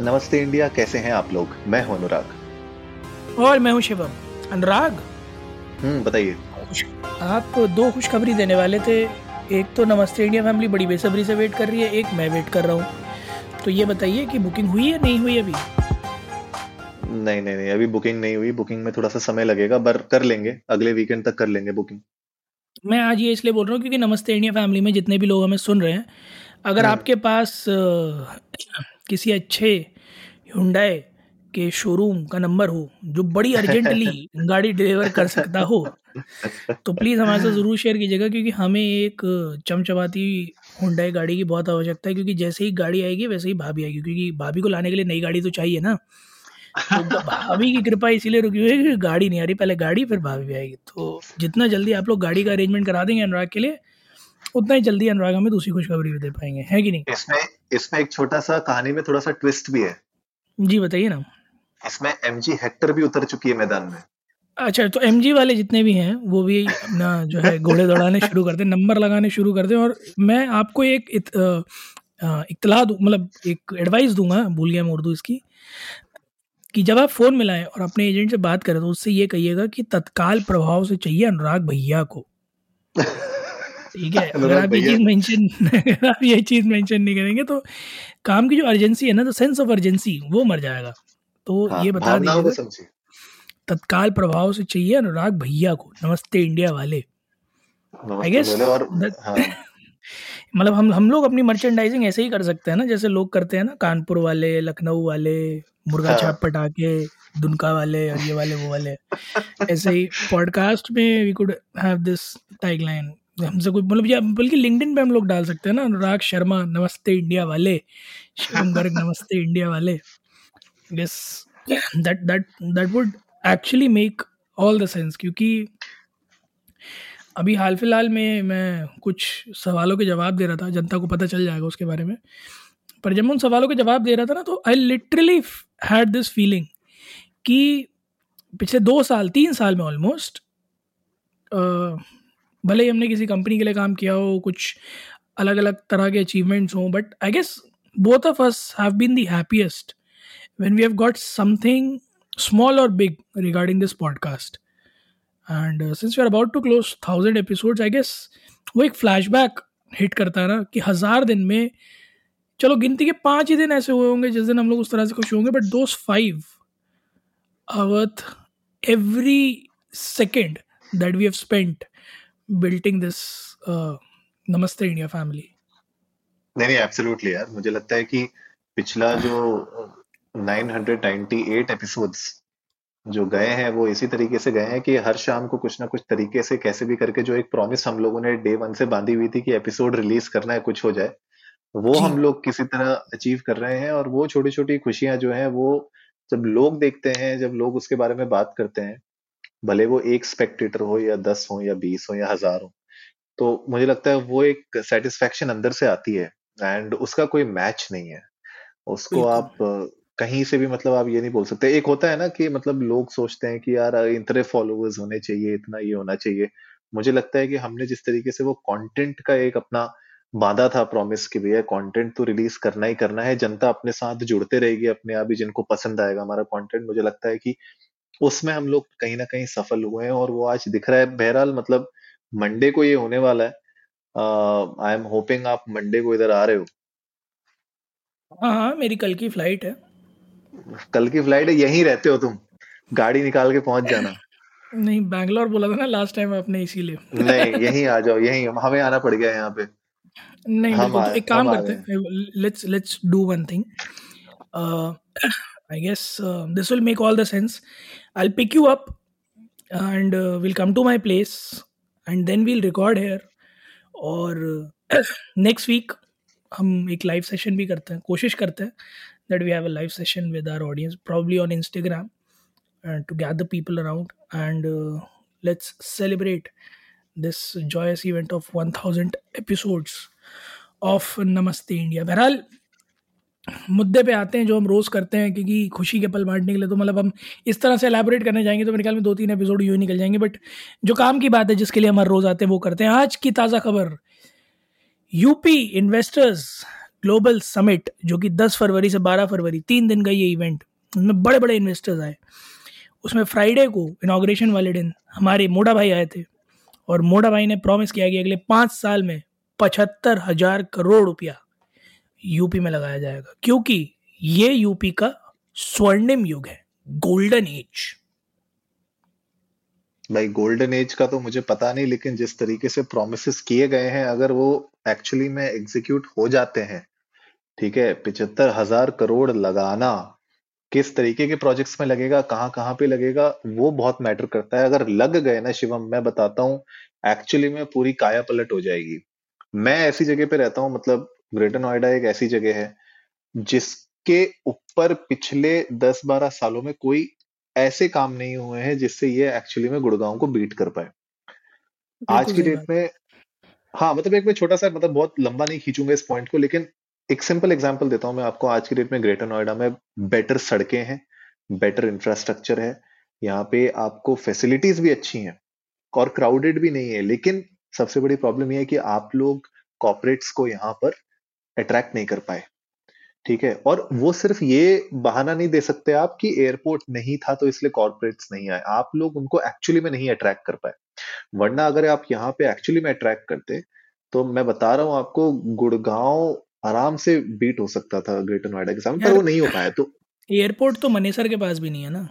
नमस्ते इंडिया कैसे हैं आप लोग? मैं हूँ अनुराग। और मैं हूँ शिवम। अनुराग? हम्म बताइए। आप दो खुशखबरी देने वाले थे। एक तो नमस्ते इंडिया फैमिली बड़ी बेसब्री से वेट कर रही है एक मैं वेट कर रहा हूँ। तो ये बताइए कि बुकिंग हुई है नहीं हुई अभी? नहीं नहीं नहीं अभी बुकिंग नहीं हुई। बुकिंग में थोड़ा सा समय लगेगा पर कर लेंगे। अगले वीकेंड तक कर लेंगे बुकिंग। मैं आज ये इसलिए बोल रहा हूँ क्योंकि नमस्ते इंडिया फैमिली में जितने भी लोग हमें सुन रहे हैं अगर हम्म। आपके पास किसी अच्छे हुंडई के शोरूम का नंबर हो जो बड़ी अर्जेंटली गाड़ी डिलीवर कर सकता हो तो प्लीज़ हमारे साथ ज़रूर शेयर कीजिएगा क्योंकि हमें एक चमचमाती हुंडई गाड़ी की बहुत आवश्यकता है क्योंकि जैसे ही गाड़ी आएगी वैसे ही भाभी आएगी क्योंकि भाभी को लाने के लिए नई गाड़ी तो चाहिए ना। तो भाभी की कृपा इसीलिए रुकी हुई है कि गाड़ी नहीं आ रही पहले गाड़ी फिर भाभी भी आएगी। तो जितना जल्दी आप लोग गाड़ी का अरेंजमेंट करा देंगे अनुराग के लिए उतना ही जल्दी अनुराग हमें दूसरी खुशखबरी भी दे पाएँगे। है कि नहीं? इसमें इसमें एक छोटा सा कहानी में थोड़ा सा ट्विस्ट भी है। जी बताइए ना। इसमें एमजी हेक्टर भी उतर चुकी है मैदान में। अच्छा तो एमजी वाले जितने भी हैं वो भी अपना जो है घोड़े दौड़ाने शुरू करते हैं नंबर लगाने शुरू करते हैं और मैं आपको एक इत, इतला दूँ मतलब एक एडवाइस दूँगा भूल गया मैं उर्दू इसकी कि जब आप फ़ोन मिलाएँ और अपने एजेंट से बात करें तो उससे ये कहिएगा कि तत्काल प्रभाव से चाहिए अनुराग भैया को। ठीक है अगर आप ये चीज़ मेंशन अगर आप ये चीज़ मेंशन नहीं करेंगे तो काम की जो अर्जेंसी है ना तो सेंस ऑफ़ अर्जेंसी वो मर जाएगा। तो हाँ, ये बता समझिए। तत्काल प्रभाव से चाहिए अनुराग भैया को नमस्ते इंडिया वाले। और that- हाँ। मतलब हम हम लोग अपनी मर्चेंडाइजिंग ऐसे ही कर सकते हैं ना जैसे लोग करते हैं ना कानपुर वाले लखनऊ वाले मुर्गा हाँ। छाप पटाखे दुनका वाले और ये वाले वो वाले। ऐसे ही पॉडकास्ट में we could have this tagline हमसे कोई मतलब या बल्कि लिंक्डइन पे हम लोग डाल सकते हैं ना, अनुराग शर्मा, नमस्ते इंडिया वाले, शिवम गर्ग, नमस्ते इंडिया वाले। Yes that that that would actually make all the sense क्योंकि अभी हाल फ़िलहाल में मैं कुछ सवालों के जवाब दे रहा था, जनता को पता चल जाएगा उसके बारे में। पर जब मैं उन सवालों के जवाब दे रहा था ना तो I literally had this feeling कि पिछले दो साल, तीन साल में ऑलमोस्ट भले ही हमने किसी कंपनी के लिए काम किया हो कुछ अलग अलग तरह के अचीवमेंट्स हों but I guess both of us have been the happiest we have got something small or big regarding this podcast. And uh, since we are about to close 1000 episodes i guess वो एक flashback hit करता है ना कि हज़ार दिन में चलो गिनती के पाँच ही दिन ऐसे हुए होंगे जिस दिन हम लोग उस तरह से खुश होंगे but those five worth every second that we have spent building this नमस्ते इंडिया फैमिली नहीं नहीं एब्सोल्युटली यार. मुझे लगता है कि पिछला जो 998 एपिसोड्स जो गए हैं वो इसी तरीके से गए हैं कि हर शाम को कुछ ना कुछ तरीके से कैसे भी करके जो एक प्रॉमिस हम लोगों ने डे वन से बांधी हुई थी कि एपिसोड रिलीज़ करना है कुछ हो जाए वो हम लोग किसी तरह अचीव कर रहे हैं और वो छोटी छोटी खुशियाँ जो हैं वो जब लोग देखते हैं जब लोग उसके बारे में बात करते हैं भले वो एक स्पेक्टेटर हो या दस हो या बीस हो या हज़ार हो तो मुझे लगता है वो एक सेटिस्फेक्शन अंदर से आती है एंड उसका कोई मैच नहीं है। उसको। आप कहीं से भी मतलब आप ये नहीं बोल सकते। एक होता है ना कि मतलब लोग सोचते हैं कि यार इतने फॉलोअर्स होने चाहिए इतना ये होना चाहिए। मुझे लगता है कि हमने जिस तरीके से वो कंटेंट का एक अपना बांधा था प्रॉमिस कि भैया कंटेंट तो रिलीज़ करना ही करना है जनता अपने साथ जुड़ते रहेगी अपने आप ही जिनको पसंद आएगा। हमारा कंटेंट मुझे लगता है कि उसमें हम लोग कहीं ना कहीं सफल हुए हैं और वो आज दिख रहा है। बहरहाल मतलब मंडे को ये होने वाला है। आई एम होपिंग आप मंडे को इधर आ रहे हो। हाँ हाँ मेरी कल की फ़्लाइट है। कल की फ़्लाइट है यहीं रहते हो तुम। गाड़ी निकाल के पहुँच जाना। नहीं बैंगलोर बोला था ना लास्ट टाइम आपने इसीलिए। नहीं यहीं आ जाओ यहीं। हमें आना पड़ गया यहाँ पे। नहीं हम बिल्कुल तो एक काम करते हैं। Let's let's do one thing I guess this will make all the sense I pick you up and will come to my place and then we'll record here और नेक्स्ट वीक हम एक लाइव सेशन भी करते हैं। कोशिश करते हैं that we have a live session with our audience probably on Instagram to gather people around and let's celebrate this joyous event of 1000 episodes of नमस्ते इंडिया बहरहाल मुद्दे पे आते हैं जो हम रोज़ करते हैं क्योंकि खुशी के पल बांटने के लिए तो मतलब हम इस तरह से एलैबोरेट करने जाएँगे तो मेरे ख्याल में दो तीन एपिसोड यूँ निकल जाएँगे बट जो काम की बात है जिसके लिए हम हर रोज़ आते हैं, वो करते हैं। आज की ताज़ा खबर यूपी इन्वेस्टर्स ग्लोबल समिट जो कि 10 फरवरी से 12 फरवरी, तीन दिन का ये इवेंट उसमें बड़े बड़े इन्वेस्टर्स आए। उसमें फ्राइडे को इनाग्रेशन वाले दिन हमारे मोटा भाई आए थे और मोटा भाई ने प्रॉमिस किया कि अगले पाँच साल में पचहत्तर हज़ार करोड़ रुपया यूपी में लगाया जाएगा, क्योंकि ये यूपी का स्वर्णिम युग है गोल्डन एज भाई गोल्डन एज का तो मुझे पता नहीं, लेकिन जिस तरीके से प्रोमिस किए गए हैं, अगर वो एक्चुअली में एग्जीक्यूट हो जाते हैं, ठीक है पिछहत्तर हज़ार करोड़ लगाना, किस तरीके के प्रोजेक्ट्स में लगेगा, कहाँ कहाँ पे लगेगा, वो बहुत मैटर करता है। अगर लग गए ना शिवम, मैं बताता हूँ एक्चुअली में पूरी काया पलट हो जाएगी। मैं ऐसी जगह पे रहता हूँ मतलब ग्रेटर नोएडा एक ऐसी जगह है जिसके ऊपर पिछले 10-12 सालों में कोई ऐसे काम नहीं हुए हैं जिससे ये एक्चुअली में गुड़गांव को बीट कर पाए। आज की डेट में हाँ मतलब एक मैं छोटा सा मतलब बहुत लंबा नहीं खींचूँगा इस पॉइंट को लेकिन एक सिंपल एग्जांपल देता हूँ मैं आपको। आज की डेट में ग्रेटर नोएडा में बेटर सड़कें हैं बेटर इंफ्रास्ट्रक्चर है यहाँ पे आपको फैसिलिटीज़ भी अच्छी हैं और क्राउडेड भी नहीं है लेकिन सबसे बड़ी प्रॉब्लम यह है कि आप लोग कॉपरेट्स को यहाँ पर अट्रैक्ट नहीं कर पाए। ठीक है? और वो सिर्फ़ ये बहाना नहीं दे सकते आप कि एयरपोर्ट नहीं था तो इसलिए कॉर्पोरेट्स नहीं आए। आप लोग उनको एक्चुअली में नहीं अट्रैक्ट कर पाए। वरना अगर आप यहाँ पे एक्चुअली में अट्रैक्ट करते तो मैं बता रहा हूँ आपको गुड़गांव आराम से बीट हो सकता था ग्रेटर नोएडा के सामने पर वो नहीं हो पाया तो एयरपोर्ट तो मनेसर के पास भी नहीं है ना?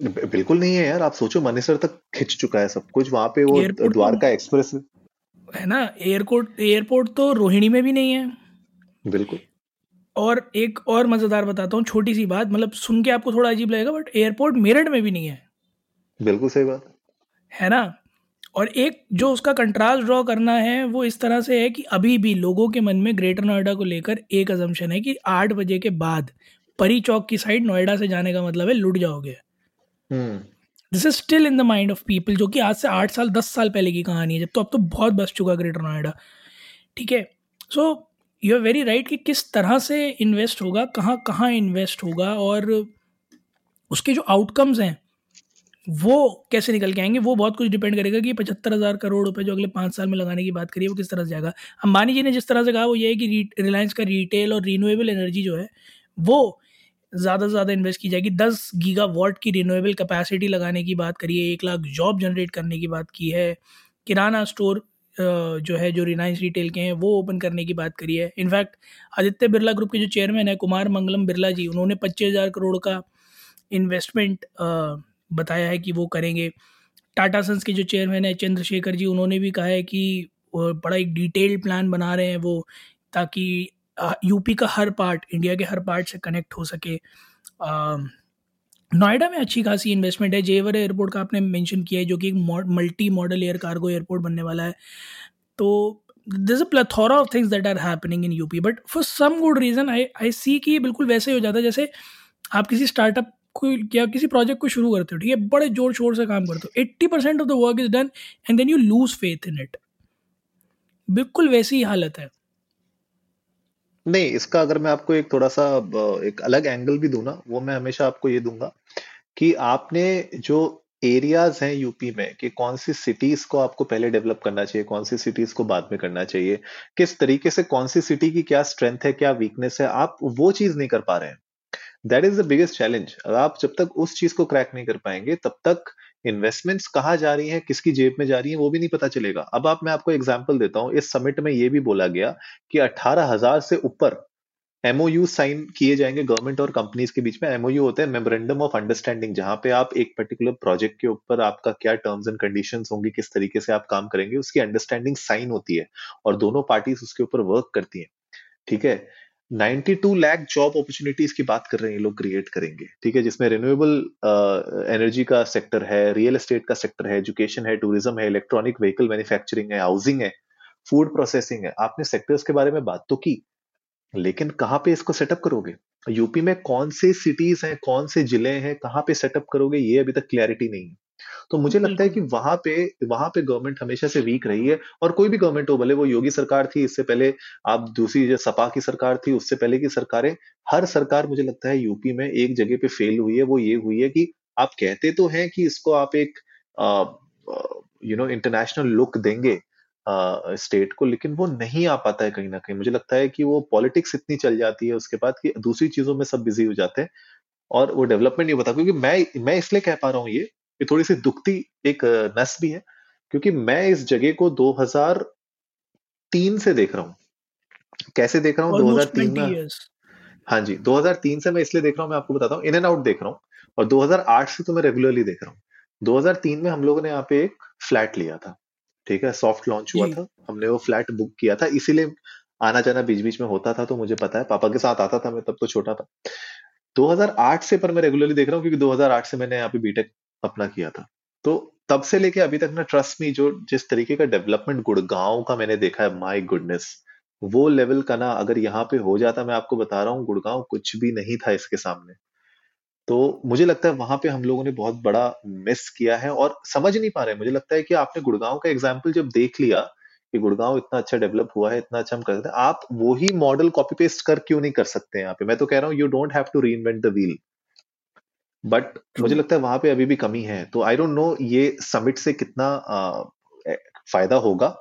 बिल्कुल नहीं है यार आप सोचो मनेसर तक खिंच चुका है सब कुछ वहाँ पे वो तो द्वारका एक्सप्रेस है। ना? एयरपोर्ट एयरपोर्ट तो रोहिणी में भी नहीं है। बिल्कुल। और एक और मज़ेदार बताता हूँ छोटी सी बात मतलब सुन के आपको थोड़ा अजीब लगेगा बट एयरपोर्ट मेरठ में भी नहीं है। बिल्कुल सही बात। है ना? और एक जो उसका कंट्रास्ट ड्रॉ करना है वो इस तरह से है कि अभी भी लोगों के मन में ग्रेटर नोएडा को लेकर एक अजम्पन है कि आठ बजे के बाद परी चौक की साइड नोएडा से जाने का मतलब है लुट जाओगे। This is still in the mind of people जो कि आज से आठ साल दस साल पहले की कहानी है जब तो अब तो बहुत बस चुका ग्रेटर नोएडा ठीक है? So you are very right कि किस तरह से इन्वेस्ट होगा, कहाँ कहाँ इन्वेस्ट होगा और उसके जो आउटकम्स हैं, वो कैसे निकल के आएँगे, वो बहुत कुछ डिपेंड करेगा कि पचहत्तर हज़ार करोड़ रुपए जो अगले पाँच साल में लगाने की बात करिए, वो किस तरह से जाएगा। अंबानी जी ने जिस तरह से कहा, वो ये है कि रिलायंस का रिटेल और रीनूएबल एनर्जी जो है, वो ज़्यादा से ज़्यादा इन्वेस्ट की जाएगी। दस गीगा वॉट की रिन्यूएबल कैपेसिटी लगाने की बात करिए, एक लाख जॉब जनरेट करने की बात की है, किराना स्टोर जो है, जो रिलायंस रिटेल के हैं, वो ओपन करने की बात करी है। इनफैक्ट आदित्य बिरला ग्रुप के जो चेयरमैन है, कुमार मंगलम बिरला जी, उन्होंने पच्चीस हज़ार करोड़ का इन्वेस्टमेंट बताया है कि वो करेंगे। टाटा सन्स के जो चेयरमैन है, चंद्रशेखर जी, उन्होंने भी कहा है कि बड़ा एक डिटेल्ड प्लान बना रहे हैं वो, ताकि यूपी का हर पार्ट इंडिया के हर पार्ट से कनेक्ट हो सके। नोएडा में अच्छी खासी इन्वेस्टमेंट है। जेवर एयरपोर्ट का आपने मेंशन किया है, जो कि एक multi modal air cargo airport बनने वाला है। तो this a plethora of things that are happening in UP but for some good reason I I see कि बिल्कुल वैसे ही हो जाता है। जैसे आप किसी स्टार्टअप को, या किसी प्रोजेक्ट को शुरू करते हो, ठीक है? बड़े ज़ोर शोर से काम करते हो। Eighty percent of the work is done and then you lose faith in it बिल्कुल वैसी ही हालत है। नहीं, इसका अगर मैं आपको एक थोड़ा सा एक अलग एंगल भी दू ना, वो मैं हमेशा आपको ये दूँगा कि आपने जो एरियाज़ हैं यूपी में कि कौन सी सिटीज़ को आपको पहले डेवलप करना चाहिए, कौन सी सिटीज़ को बाद में करना चाहिए, किस तरीके से कौन सी सिटी की क्या स्ट्रेंथ है, क्या वीकनेस है, आप वो चीज़ नहीं कर पा रहे हैं। That is the biggest challenge आप जब तक उस चीज़ को क्रैक नहीं कर पाएँगे, तब तक इन्वेस्टमेंट्स कहाँ जा रही हैं, किसकी जेब में जा रही हैं, वो भी नहीं पता चलेगा। अब आप, मैं आपको एग्ज़ाम्पल देता हूँ। इस समिट में ये भी बोला गया कि अठारह हज़ार से ऊपर एमओयू साइन किए जाएँगे गवर्नमेंट और कंपनीज़ के बीच में। एमओयू होते हैं मेमोरेंडम ऑफ़ अंडरस्टैंडिंग जहाँ पे आप एक पर्टिकुलर प्रोजेक्ट के ऊपर आपका क्या टर्म्स एंड कंडीशंस होंगी, किस तरीके से आप काम करेंगे, उसकी अंडरस्टैंडिंग साइन होती है और दोनों पार्टीज़ उसके ऊपर वर्क करती हैं। ठीक है? 92 लाख जॉब अपॉर्चुनिटीज़ की बात कर रहे हैं ये लोग क्रिएट करेंगे। ठीक है, जिसमें रिन्यूएबल एनर्जी का सेक्टर है रियल एस्टेट का सेक्टर है एजुकेशन है टूरिज़्म है इलेक्ट्रॉनिक व्हीकल मैन्युफैक्चरिंग है हाउसिंग है फ़ूड प्रोसेसिंग है। आपने सेक्टर्स के बारे में बात तो की, लेकिन कहाँ पे इसको सेटअप करोगे? यूपी में कौन से सिटीज़ हैं, कौन से ज़िले हैं, कहाँ पे सेटअप करोगे, ये अभी तक क्लैरिटी नहीं है। तो मुझे लगता है कि वहाँ पे वहाँ पे गवर्नमेंट हमेशा से वीक रही है और कोई भी गवर्नमेंट हो भले वो योगी सरकार थी इससे पहले आप दूसरी जो सपा की सरकार थी उससे पहले की सरकारें हर सरकार मुझे लगता है यूपी में एक जगह पे फेल हुई है वो ये हुई है कि आप कहते तो हैं कि इसको आप एक यू नो इंटरनेशनल लुक देंगे स्टेट uh, को लेकिन वो नहीं आ पाता है कहीं ना कहीं। मुझे लगता है कि वो पॉलिटिक्स इतनी चल जाती है उसके बाद कि दूसरी चीज़ों में सब बिज़ी हो जाते हैं और वो डेवलपमेंट नहीं होता क्योंकि मैं मैं इसलिए कह पा रहा हूँ ये कि थोड़ी सी दुखती एक नस भी है क्योंकि मैं इस जगह को 2003 से देख रहा हूँ। कैसे देख रहा हूँ? 2003 में हाँ जी 2003 से मैं इसलिए देख रहा हूँ मैं आपको बताता हूँ इन एंड आउट देख रहा हूँ और 2008 से तो मैं रेगुलरली देख रहा हूँ। 2003 में हम लोगों ने यहाँ पे एक फ्लैट लिया था ठीक है? सॉफ्ट लॉन्च हुआ था हमने वो फ्लैट बुक किया था इसीलिए आना जाना बीच बीच में होता था तो मुझे पता है पापा के साथ आता था मैं तब तो छोटा था। 2008 से पर मैं रेगुलरली देख रहा हूँ क्योंकि 2008 से मैंने यहाँ पे बीटेक अपना किया था। तो तब से लेके अभी तक ना ट्रस्ट मी जो जिस तरीके का डेवलपमेंट गुड़गांव का मैंने देखा है माई गुडनेस वो लेवल का ना अगर यहाँ पे हो जाता, मैं आपको बता रहा हूँ, गुड़गांव कुछ भी नहीं था इसके सामने। तो मुझे लगता है वहाँ पे हम लोगों ने बहुत बड़ा मिस किया है और समझ नहीं पा रहे मुझे लगता है कि आपने गुड़गांव का एग्ज़ाम्पल जब देख लिया कि गुड़गांव इतना अच्छा डेवलप हुआ है, इतना अच्छा हम कर सकते हैं, आप वही मॉडल कॉपी पेस्ट कर क्यों नहीं कर सकते यहाँ पे? मैं तो कह रहा हूँ you don't have to reinvent the wheel but मुझे लगता है वहाँ पे अभी भी कमी है। तो आई डोंट नो ये समिट से कितना आ, फ़ायदा होगा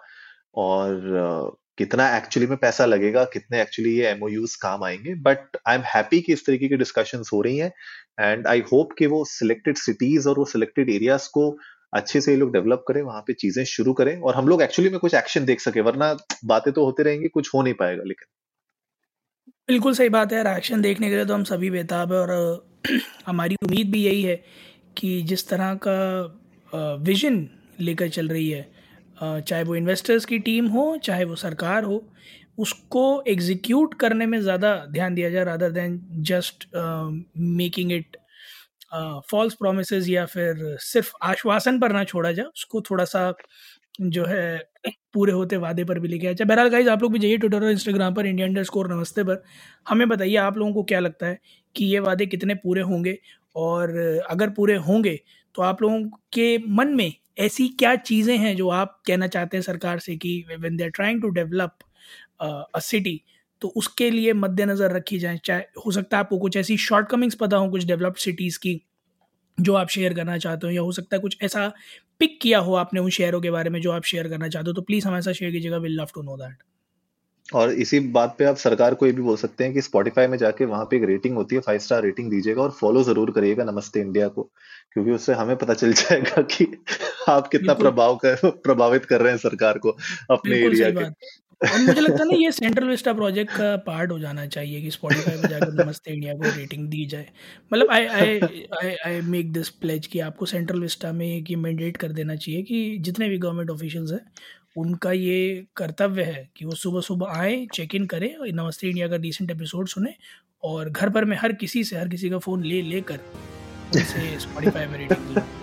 और आ, कितना एक्चुअली में पैसा लगेगा कितने एक्चुअली ये एमओयूज काम आएँगे। बट आई एम हैप्पी कि इस तरीके की डिस्कशंस हो रही हैं एंड आई होप कि वो सिलेक्टेड सिटीज़ और वो सिलेक्टेड एरियाज़ को अच्छे से ये लोग डेवलप करें वहाँ पे चीज़ें शुरू करें और हम लोग एक्चुअली में कुछ एक्शन देख सके वरना बातें तो होते रहेंगी कुछ हो नहीं पाएगा लेकिन। बिल्कुल सही बात है यार एक्शन देखने के लिए तो हम सभी बेताब है और हमारी उम्मीद भी यही है कि जिस तरह का विजन लेकर चल रही है चाहे वो इन्वेस्टर्स की टीम हो, चाहे वो सरकार हो, उसको एग्जीक्यूट करने में ज़्यादा ध्यान दिया जाए rather than just making it false promise या फिर सिर्फ़ आश्वासन पर ना छोड़ा जाए, उसको थोड़ा सा जो है, पूरे होते वादे पर भी लेके आया बहरहाल गाइज़ आप लोग भी जाइए ट्विटर और इंस्टाग्राम पर इंडिया अंडर स्कोर नमस्ते पर। हमें बताइए आप लोगों को क्या लगता है कि ये वादे कितने पूरे होंगे? और अगर पूरे होंगे तो आप लोगों के मन में ऐसी क्या चीज़ें हैं जो आप कहना चाहते हैं सरकार से कि when they are trying to develop a city तो उसके लिए मद्देनज़र रखी जाए? चाहे, हो सकता है आपको कुछ ऐसी शॉर्ट कमिंग्स पता हो, कुछ डेवलप्ड सिटीज़ की। जो आप शेयर करना चाहते हो या हो सकता है कुछ ऐसा पिक किया हो आपने उन शहरों के बारे में जो आप शेयर करना चाहते हो तो प्लीज़ हमारे साथ शेयर कीजिएगा will love to know that और इसी बात पे आप सरकार को ये भी बोल सकते हैं कि स्पॉटिफाई में जाके वहाँ पे एक रेटिंग होती है फाइव स्टार रेटिंग दीजिएगा और फॉलो ज़रूर करिएगा नमस्ते इंडिया को क्योंकि उससे हमें पता चल जाएगा कि आप कितना प्रभाव कर प्रभावित कर रहे हैं सरकार को अपने एरिया के। और मुझे लगता है ना, ये सेंट्रल विस्टा प्रोजेक्ट का पार्ट हो जाना चाहिए कि स्पॉटिफाई में जाकर नमस्ते इंडिया को रेटिंग दी जाए। मतलब I I I I make this pledge कि आपको सेंट्रल विस्टा में एक ये मैंडेट कर देना चाहिए कि जितने भी गवर्नमेंट ऑफिशियल्स हैं, उनका ये कर्तव्य है कि वो सुबह सुबह आए चेक इन करें नमस्ते इंडिया का रिसेंट एपिसोड सुने और घर पर में हर किसी से, हर किसी का फ़ोन ले, लेकर उनसे स्पॉटिफाई में रेटिंग